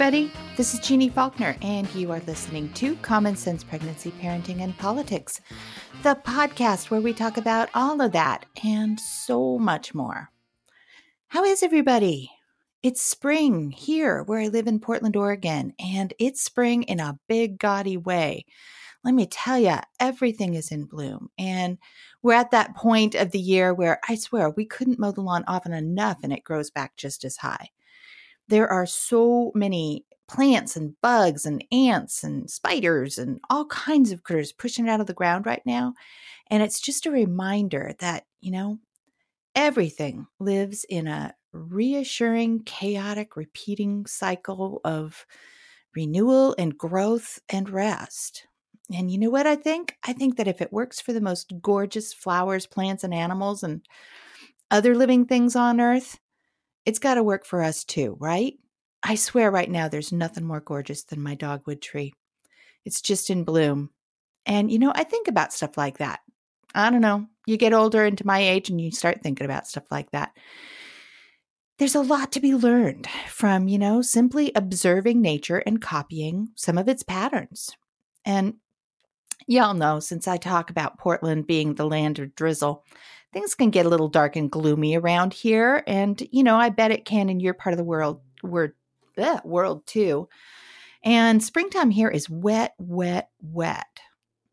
everybody. This is Jeanne Faulkner, and you are listening to Common Sense Pregnancy, Parenting, and Politics, the podcast where we talk about all of that and so much more. How is everybody? It's spring here where I live in Portland, Oregon, and it's spring in a big, gaudy way. Let me tell you, everything is in bloom. And we're at that point of the year where I swear we couldn't mow the lawn often enough and it grows back just as high there are so many plants and bugs and ants and spiders and all kinds of critters pushing out of the ground right now. And it's just a reminder that, you know, everything lives in a reassuring, chaotic, repeating cycle of renewal and growth and rest. And you know what I think? I think that if it works for the most gorgeous flowers, plants, and animals and other living things on earth, it's got to work for us too, right? I swear right now there's nothing more gorgeous than my dogwood tree. It's just in bloom. And, you know, I think about stuff like that. I don't know. You get older into my age and you start thinking about stuff like that. There's a lot to be learned from, you know, simply observing nature and copying some of its patterns. And y'all know, since I talk about Portland being the land of drizzle, things can get a little dark and gloomy around here. And, you know, I bet it can in your part of the world, word, world too. And springtime here is wet, wet, wet.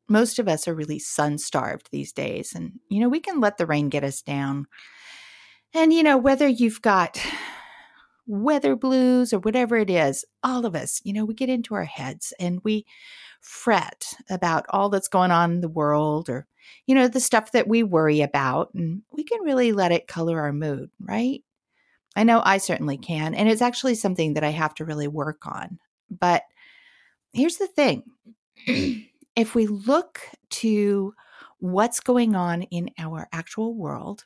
Most of us are really sun starved these days. And, you know, we can let the rain get us down. And, you know, whether you've got weather blues or whatever it is, all of us, you know, we get into our heads and we fret about all that's going on in the world or you know, the stuff that we worry about, and we can really let it color our mood, right? I know I certainly can. And it's actually something that I have to really work on. But here's the thing if we look to what's going on in our actual world,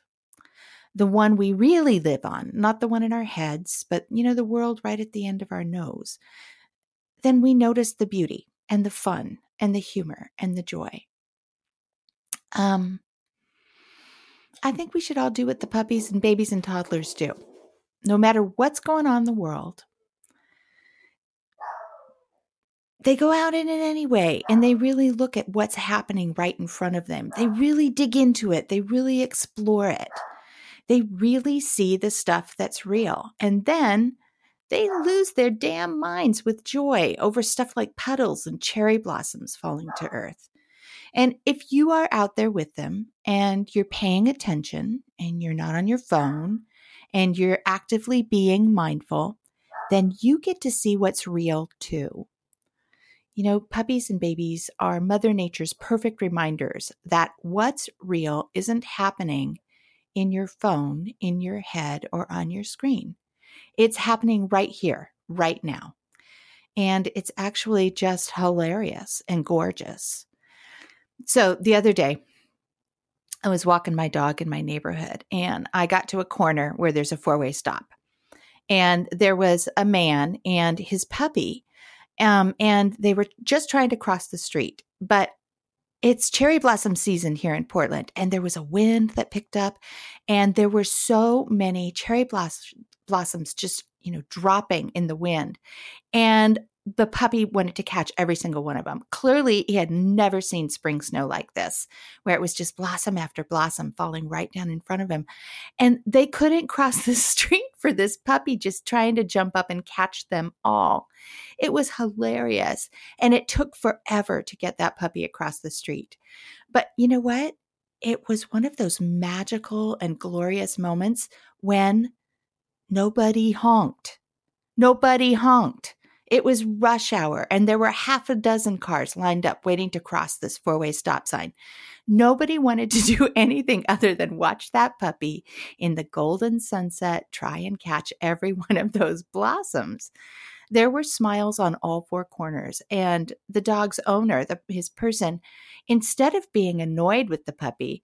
the one we really live on, not the one in our heads, but you know, the world right at the end of our nose, then we notice the beauty and the fun and the humor and the joy. Um, I think we should all do what the puppies and babies and toddlers do. No matter what's going on in the world, they go out in it anyway and they really look at what's happening right in front of them. They really dig into it, they really explore it. They really see the stuff that's real. And then they lose their damn minds with joy over stuff like puddles and cherry blossoms falling to earth. And if you are out there with them and you're paying attention and you're not on your phone and you're actively being mindful, then you get to see what's real too. You know, puppies and babies are Mother Nature's perfect reminders that what's real isn't happening in your phone, in your head, or on your screen. It's happening right here, right now. And it's actually just hilarious and gorgeous. So the other day, I was walking my dog in my neighborhood and I got to a corner where there's a four way stop. And there was a man and his puppy. Um, and they were just trying to cross the street. But it's cherry blossom season here in Portland, and there was a wind that picked up, and there were so many cherry bloss- blossoms just you know dropping in the wind. And the puppy wanted to catch every single one of them. Clearly, he had never seen spring snow like this, where it was just blossom after blossom falling right down in front of him. And they couldn't cross the street for this puppy just trying to jump up and catch them all. It was hilarious. And it took forever to get that puppy across the street. But you know what? It was one of those magical and glorious moments when nobody honked. Nobody honked it was rush hour, and there were half a dozen cars lined up waiting to cross this four way stop sign. Nobody wanted to do anything other than watch that puppy in the golden sunset try and catch every one of those blossoms. There were smiles on all four corners, and the dog's owner, the, his person, instead of being annoyed with the puppy,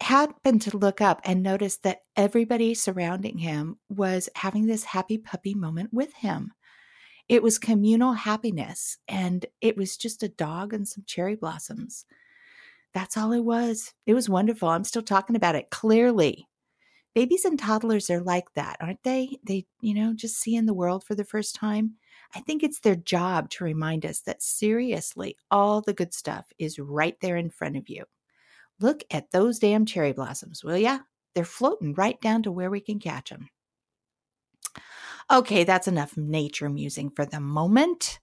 happened to look up and notice that everybody surrounding him was having this happy puppy moment with him. It was communal happiness, and it was just a dog and some cherry blossoms. That's all it was. It was wonderful. I'm still talking about it clearly. Babies and toddlers are like that, aren't they? They, you know, just seeing the world for the first time. I think it's their job to remind us that seriously, all the good stuff is right there in front of you. Look at those damn cherry blossoms, will ya? They're floating right down to where we can catch them. Okay, that's enough nature musing for the moment.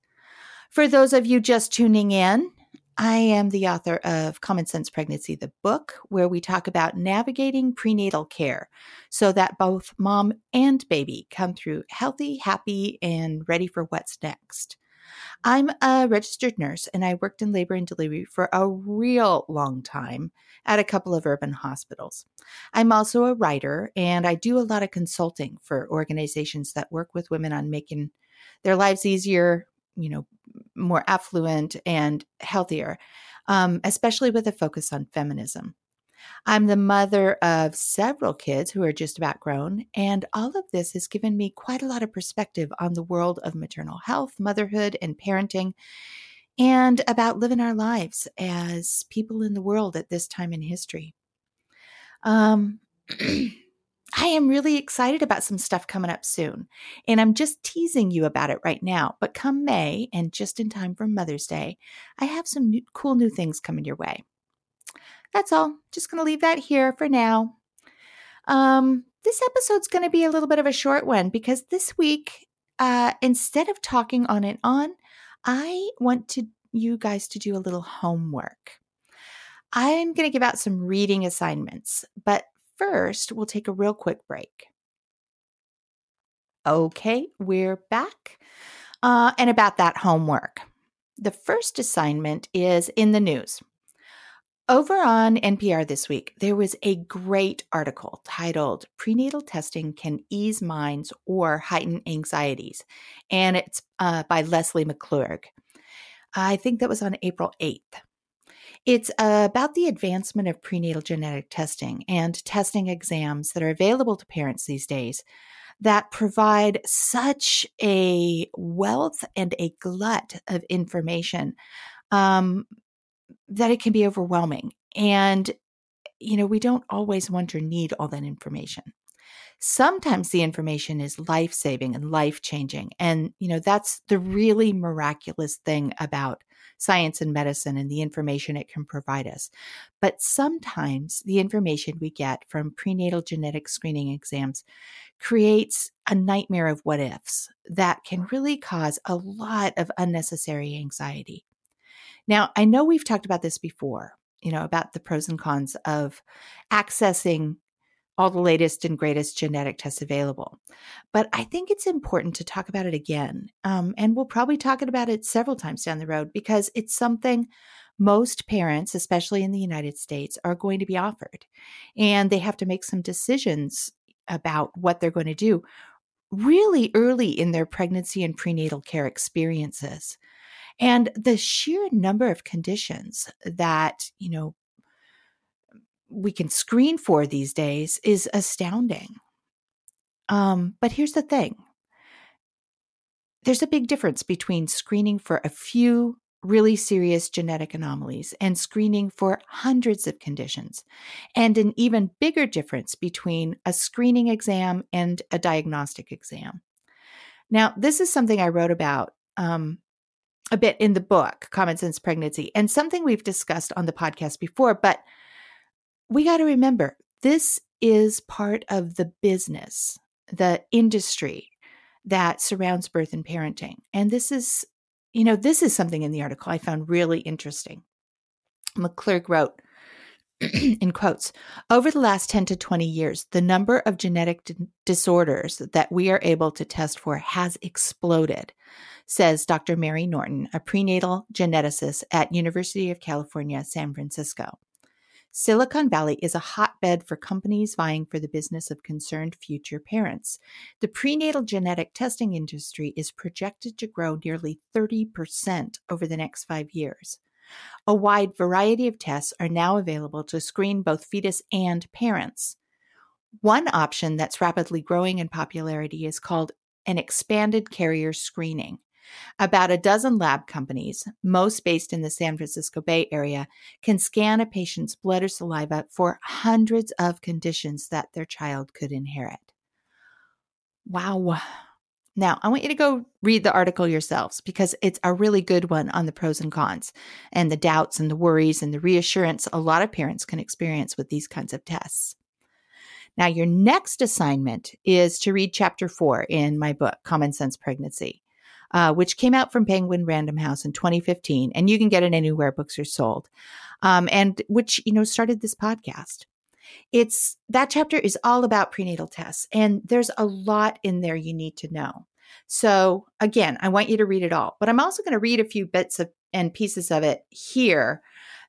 For those of you just tuning in, I am the author of Common Sense Pregnancy, the book, where we talk about navigating prenatal care so that both mom and baby come through healthy, happy, and ready for what's next. I'm a registered nurse and I worked in labor and delivery for a real long time at a couple of urban hospitals. I'm also a writer and I do a lot of consulting for organizations that work with women on making their lives easier, you know, more affluent and healthier, um, especially with a focus on feminism. I'm the mother of several kids who are just about grown, and all of this has given me quite a lot of perspective on the world of maternal health, motherhood, and parenting, and about living our lives as people in the world at this time in history. Um, I am really excited about some stuff coming up soon, and I'm just teasing you about it right now. But come May, and just in time for Mother's Day, I have some new, cool new things coming your way. That's all. Just going to leave that here for now. Um, this episode's going to be a little bit of a short one because this week, uh, instead of talking on and on, I want to you guys to do a little homework. I'm going to give out some reading assignments, but first, we'll take a real quick break. Okay, we're back. Uh, and about that homework. The first assignment is in the news. Over on NPR this week, there was a great article titled Prenatal Testing Can Ease Minds or Heighten Anxieties. And it's uh, by Leslie McClurg. I think that was on April 8th. It's about the advancement of prenatal genetic testing and testing exams that are available to parents these days that provide such a wealth and a glut of information um, that it can be overwhelming. And, you know, we don't always want or need all that information. Sometimes the information is life saving and life changing. And, you know, that's the really miraculous thing about science and medicine and the information it can provide us. But sometimes the information we get from prenatal genetic screening exams creates a nightmare of what ifs that can really cause a lot of unnecessary anxiety. Now, I know we've talked about this before, you know, about the pros and cons of accessing all the latest and greatest genetic tests available. But I think it's important to talk about it again. Um, and we'll probably talk about it several times down the road because it's something most parents, especially in the United States, are going to be offered. And they have to make some decisions about what they're going to do really early in their pregnancy and prenatal care experiences. And the sheer number of conditions that, you know, we can screen for these days is astounding. Um, but here's the thing there's a big difference between screening for a few really serious genetic anomalies and screening for hundreds of conditions, and an even bigger difference between a screening exam and a diagnostic exam. Now, this is something I wrote about um, a bit in the book, Common Sense Pregnancy, and something we've discussed on the podcast before, but we got to remember this is part of the business, the industry that surrounds birth and parenting. And this is, you know, this is something in the article I found really interesting. McClurg wrote, in quotes, over the last 10 to 20 years, the number of genetic d- disorders that we are able to test for has exploded, says Dr. Mary Norton, a prenatal geneticist at University of California, San Francisco. Silicon Valley is a hotbed for companies vying for the business of concerned future parents. The prenatal genetic testing industry is projected to grow nearly 30% over the next five years. A wide variety of tests are now available to screen both fetus and parents. One option that's rapidly growing in popularity is called an expanded carrier screening. About a dozen lab companies, most based in the San Francisco Bay Area, can scan a patient's blood or saliva for hundreds of conditions that their child could inherit. Wow. Now, I want you to go read the article yourselves because it's a really good one on the pros and cons and the doubts and the worries and the reassurance a lot of parents can experience with these kinds of tests. Now, your next assignment is to read chapter four in my book, Common Sense Pregnancy, uh, which came out from Penguin Random House in 2015, and you can get it anywhere books are sold, um, and which you know started this podcast. It's that chapter is all about prenatal tests, and there's a lot in there you need to know. So, again, I want you to read it all, but I'm also going to read a few bits of, and pieces of it here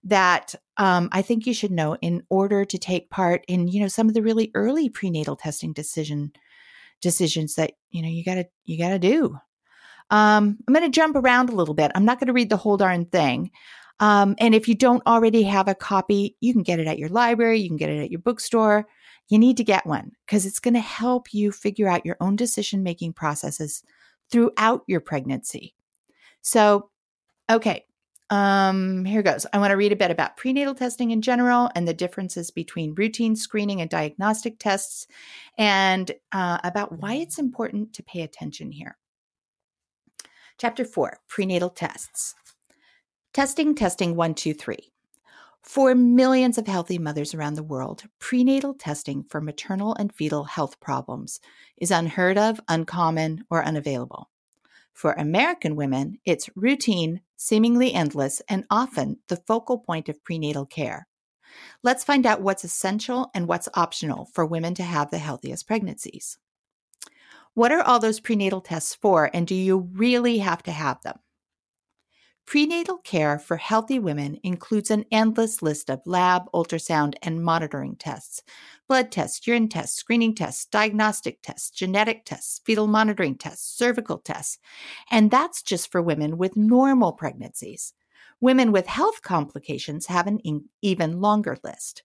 that um, I think you should know in order to take part in, you know, some of the really early prenatal testing decision decisions that you know you gotta you gotta do. Um, I'm going to jump around a little bit. I'm not going to read the whole darn thing. Um, and if you don't already have a copy, you can get it at your library, you can get it at your bookstore. You need to get one because it's going to help you figure out your own decision making processes throughout your pregnancy. So, okay, um, here goes. I want to read a bit about prenatal testing in general and the differences between routine screening and diagnostic tests, and uh, about why it's important to pay attention here. Chapter 4 Prenatal Tests. Testing, testing, one, two, three. For millions of healthy mothers around the world, prenatal testing for maternal and fetal health problems is unheard of, uncommon, or unavailable. For American women, it's routine, seemingly endless, and often the focal point of prenatal care. Let's find out what's essential and what's optional for women to have the healthiest pregnancies. What are all those prenatal tests for, and do you really have to have them? Prenatal care for healthy women includes an endless list of lab, ultrasound, and monitoring tests blood tests, urine tests, screening tests, diagnostic tests, genetic tests, fetal monitoring tests, cervical tests. And that's just for women with normal pregnancies. Women with health complications have an even longer list.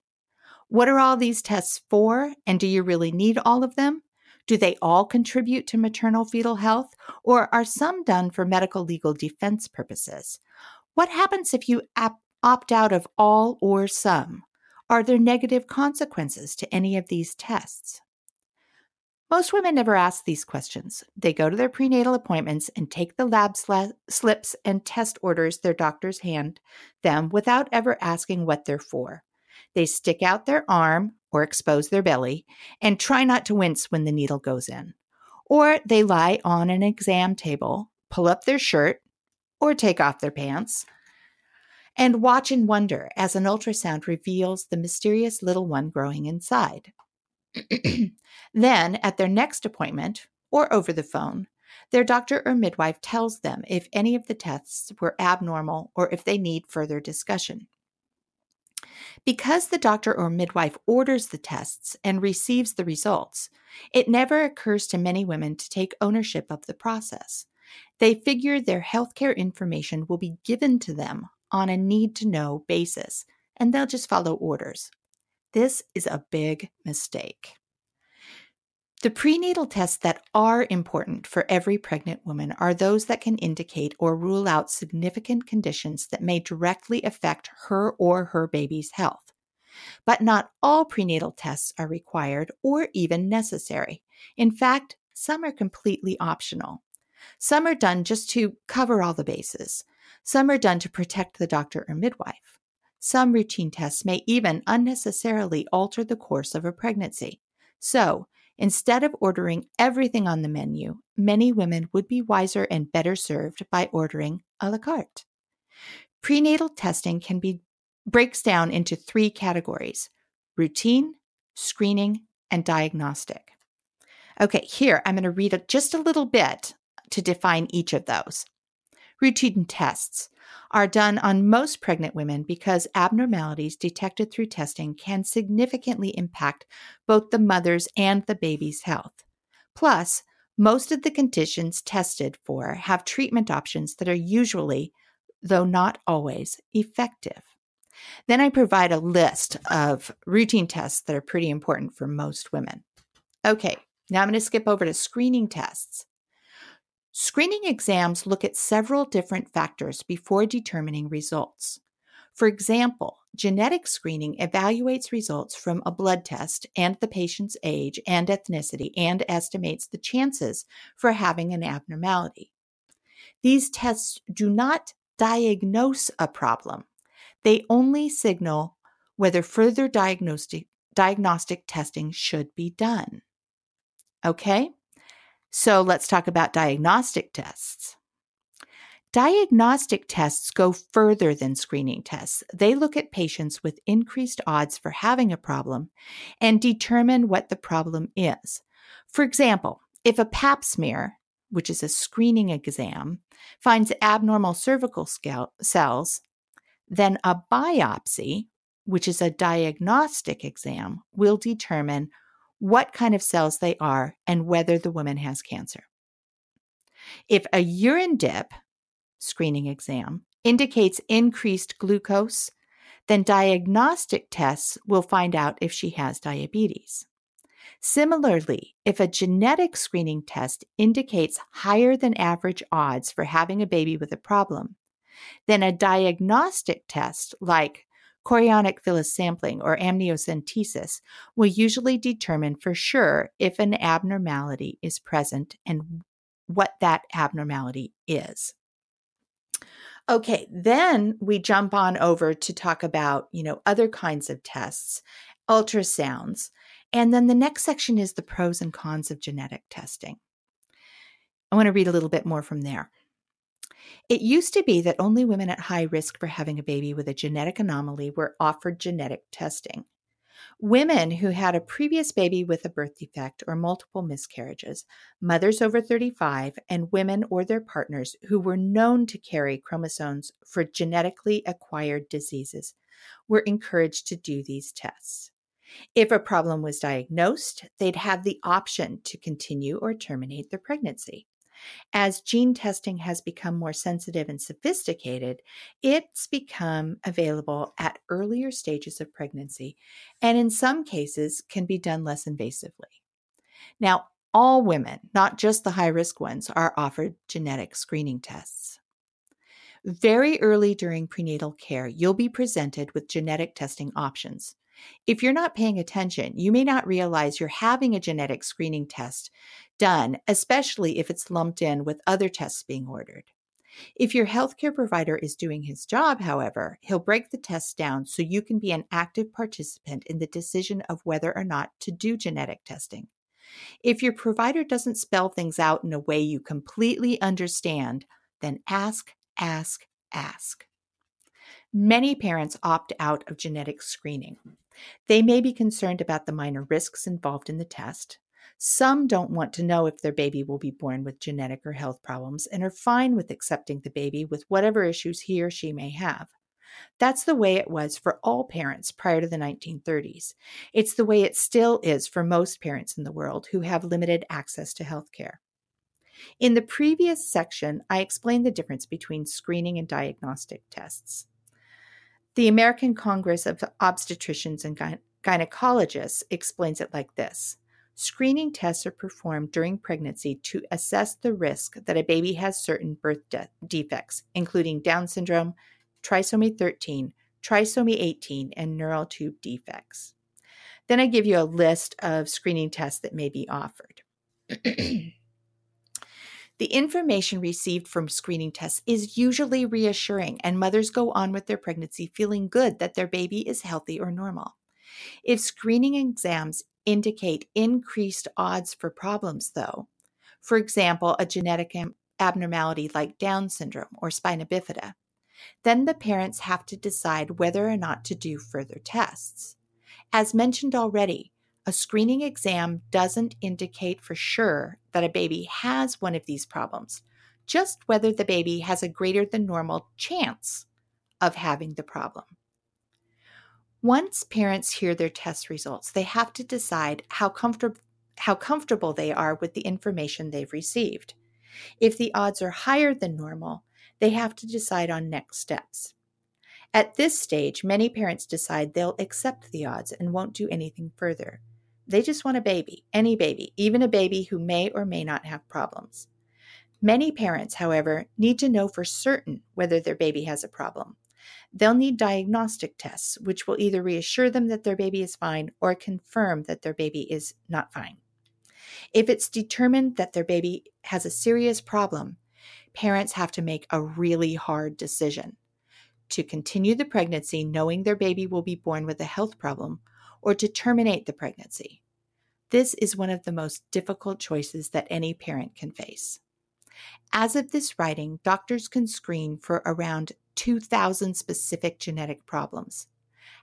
What are all these tests for, and do you really need all of them? Do they all contribute to maternal fetal health, or are some done for medical legal defense purposes? What happens if you opt out of all or some? Are there negative consequences to any of these tests? Most women never ask these questions. They go to their prenatal appointments and take the lab sl- slips and test orders their doctors hand them without ever asking what they're for. They stick out their arm or expose their belly and try not to wince when the needle goes in. Or they lie on an exam table, pull up their shirt, or take off their pants, and watch in wonder as an ultrasound reveals the mysterious little one growing inside. then, at their next appointment, or over the phone, their doctor or midwife tells them if any of the tests were abnormal or if they need further discussion. Because the doctor or midwife orders the tests and receives the results, it never occurs to many women to take ownership of the process. They figure their healthcare information will be given to them on a need to know basis, and they'll just follow orders. This is a big mistake. The prenatal tests that are important for every pregnant woman are those that can indicate or rule out significant conditions that may directly affect her or her baby's health. But not all prenatal tests are required or even necessary. In fact, some are completely optional. Some are done just to cover all the bases. Some are done to protect the doctor or midwife. Some routine tests may even unnecessarily alter the course of a pregnancy. So, Instead of ordering everything on the menu, many women would be wiser and better served by ordering a la carte. Prenatal testing can be breaks down into three categories: routine, screening, and diagnostic. Okay, here I'm going to read just a little bit to define each of those. Routine tests are done on most pregnant women because abnormalities detected through testing can significantly impact both the mother's and the baby's health. Plus, most of the conditions tested for have treatment options that are usually, though not always, effective. Then I provide a list of routine tests that are pretty important for most women. Okay, now I'm going to skip over to screening tests. Screening exams look at several different factors before determining results. For example, genetic screening evaluates results from a blood test and the patient's age and ethnicity and estimates the chances for having an abnormality. These tests do not diagnose a problem, they only signal whether further diagnostic, diagnostic testing should be done. Okay, so let's talk about diagnostic tests. Diagnostic tests go further than screening tests. They look at patients with increased odds for having a problem and determine what the problem is. For example, if a pap smear, which is a screening exam, finds abnormal cervical cells, then a biopsy, which is a diagnostic exam, will determine what kind of cells they are and whether the woman has cancer. If a urine dip, screening exam indicates increased glucose, then diagnostic tests will find out if she has diabetes. Similarly, if a genetic screening test indicates higher than average odds for having a baby with a problem, then a diagnostic test like chorionic villus sampling or amniocentesis will usually determine for sure if an abnormality is present and what that abnormality is. Okay, then we jump on over to talk about, you know, other kinds of tests, ultrasounds. And then the next section is the pros and cons of genetic testing. I want to read a little bit more from there. It used to be that only women at high risk for having a baby with a genetic anomaly were offered genetic testing. Women who had a previous baby with a birth defect or multiple miscarriages, mothers over 35, and women or their partners who were known to carry chromosomes for genetically acquired diseases were encouraged to do these tests. If a problem was diagnosed, they'd have the option to continue or terminate their pregnancy. As gene testing has become more sensitive and sophisticated, it's become available at earlier stages of pregnancy and in some cases can be done less invasively. Now, all women, not just the high risk ones, are offered genetic screening tests. Very early during prenatal care, you'll be presented with genetic testing options. If you're not paying attention, you may not realize you're having a genetic screening test done, especially if it's lumped in with other tests being ordered. If your healthcare provider is doing his job, however, he'll break the tests down so you can be an active participant in the decision of whether or not to do genetic testing. If your provider doesn't spell things out in a way you completely understand, then ask, ask, ask. Many parents opt out of genetic screening. They may be concerned about the minor risks involved in the test. Some don't want to know if their baby will be born with genetic or health problems and are fine with accepting the baby with whatever issues he or she may have. That's the way it was for all parents prior to the 1930s. It's the way it still is for most parents in the world who have limited access to health care. In the previous section, I explained the difference between screening and diagnostic tests. The American Congress of Obstetricians and Gynecologists explains it like this Screening tests are performed during pregnancy to assess the risk that a baby has certain birth de- defects, including Down syndrome, trisomy 13, trisomy 18, and neural tube defects. Then I give you a list of screening tests that may be offered. The information received from screening tests is usually reassuring, and mothers go on with their pregnancy feeling good that their baby is healthy or normal. If screening exams indicate increased odds for problems, though, for example, a genetic abnormality like Down syndrome or spina bifida, then the parents have to decide whether or not to do further tests. As mentioned already, a screening exam doesn't indicate for sure that a baby has one of these problems, just whether the baby has a greater than normal chance of having the problem. Once parents hear their test results, they have to decide how, comfort- how comfortable they are with the information they've received. If the odds are higher than normal, they have to decide on next steps. At this stage, many parents decide they'll accept the odds and won't do anything further. They just want a baby, any baby, even a baby who may or may not have problems. Many parents, however, need to know for certain whether their baby has a problem. They'll need diagnostic tests, which will either reassure them that their baby is fine or confirm that their baby is not fine. If it's determined that their baby has a serious problem, parents have to make a really hard decision to continue the pregnancy knowing their baby will be born with a health problem or to terminate the pregnancy. This is one of the most difficult choices that any parent can face. As of this writing, doctors can screen for around 2,000 specific genetic problems.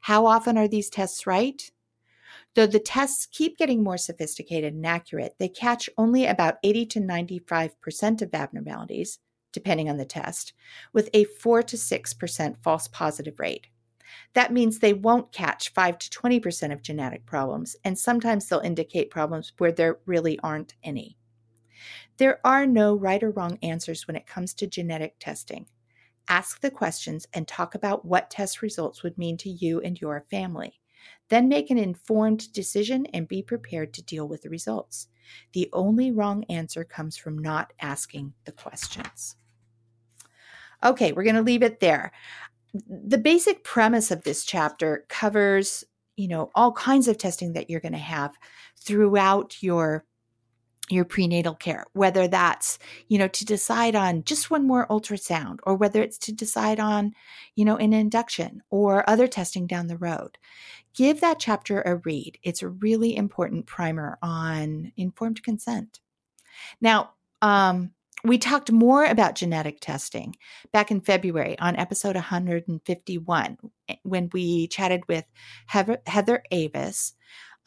How often are these tests right? Though the tests keep getting more sophisticated and accurate, they catch only about 80 to 95% of abnormalities, depending on the test, with a 4 to 6% false positive rate. That means they won't catch 5 to 20% of genetic problems, and sometimes they'll indicate problems where there really aren't any. There are no right or wrong answers when it comes to genetic testing. Ask the questions and talk about what test results would mean to you and your family. Then make an informed decision and be prepared to deal with the results. The only wrong answer comes from not asking the questions. Okay, we're going to leave it there. The basic premise of this chapter covers, you know, all kinds of testing that you're going to have throughout your your prenatal care, whether that's, you know, to decide on just one more ultrasound or whether it's to decide on, you know, an induction or other testing down the road. Give that chapter a read. It's a really important primer on informed consent. Now, um, we talked more about genetic testing back in February on episode 151 eh, when we chatted with Heather, Heather Avis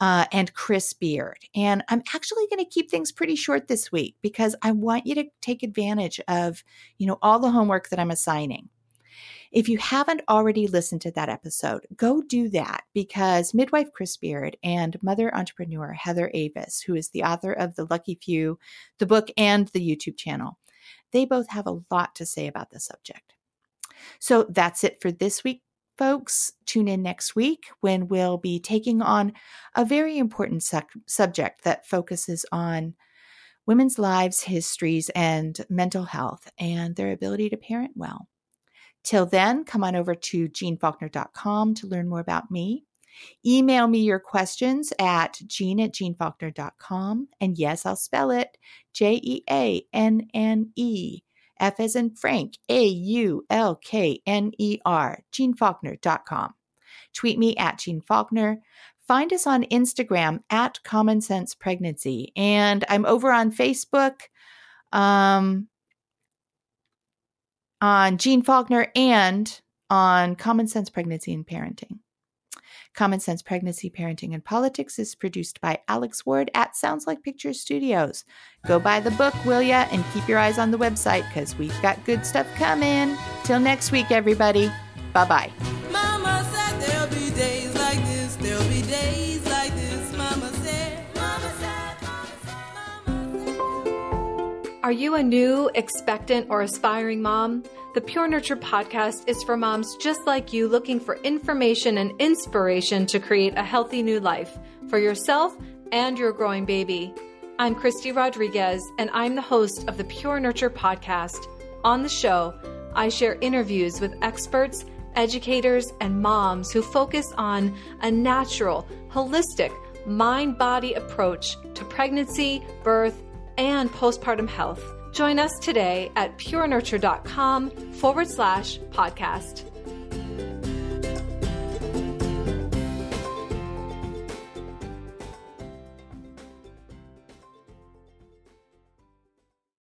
uh, and Chris Beard. And I'm actually going to keep things pretty short this week because I want you to take advantage of, you know, all the homework that I'm assigning. If you haven't already listened to that episode, go do that because midwife Chris Beard and mother entrepreneur Heather Avis, who is the author of The Lucky Few, the book, and the YouTube channel, they both have a lot to say about the subject. So that's it for this week folks, tune in next week when we'll be taking on a very important subject that focuses on women's lives, histories, and mental health and their ability to parent well. Till then, come on over to jeannefaulkner.com to learn more about me. Email me your questions at jeanne at jeannefaulkner.com. And yes, I'll spell it J E A N N E F as in Frank, A U L K N E R, jeannefaulkner.com. Tweet me at Jeanne Faulkner. Find us on Instagram at Common Sense Pregnancy. And I'm over on Facebook um, on Jeanne Faulkner and on Common Sense Pregnancy and Parenting. Common Sense Pregnancy, Parenting, and Politics is produced by Alex Ward at Sounds Like Pictures Studios. Go buy the book, will ya? And keep your eyes on the website because we've got good stuff coming. Till next week, everybody. Bye bye. Are you a new, expectant, or aspiring mom? The Pure Nurture podcast is for moms just like you looking for information and inspiration to create a healthy new life for yourself and your growing baby. I'm Christy Rodriguez, and I'm the host of the Pure Nurture podcast. On the show, I share interviews with experts, educators, and moms who focus on a natural, holistic, mind body approach to pregnancy, birth, and postpartum health. Join us today at purenurture.com forward slash podcast.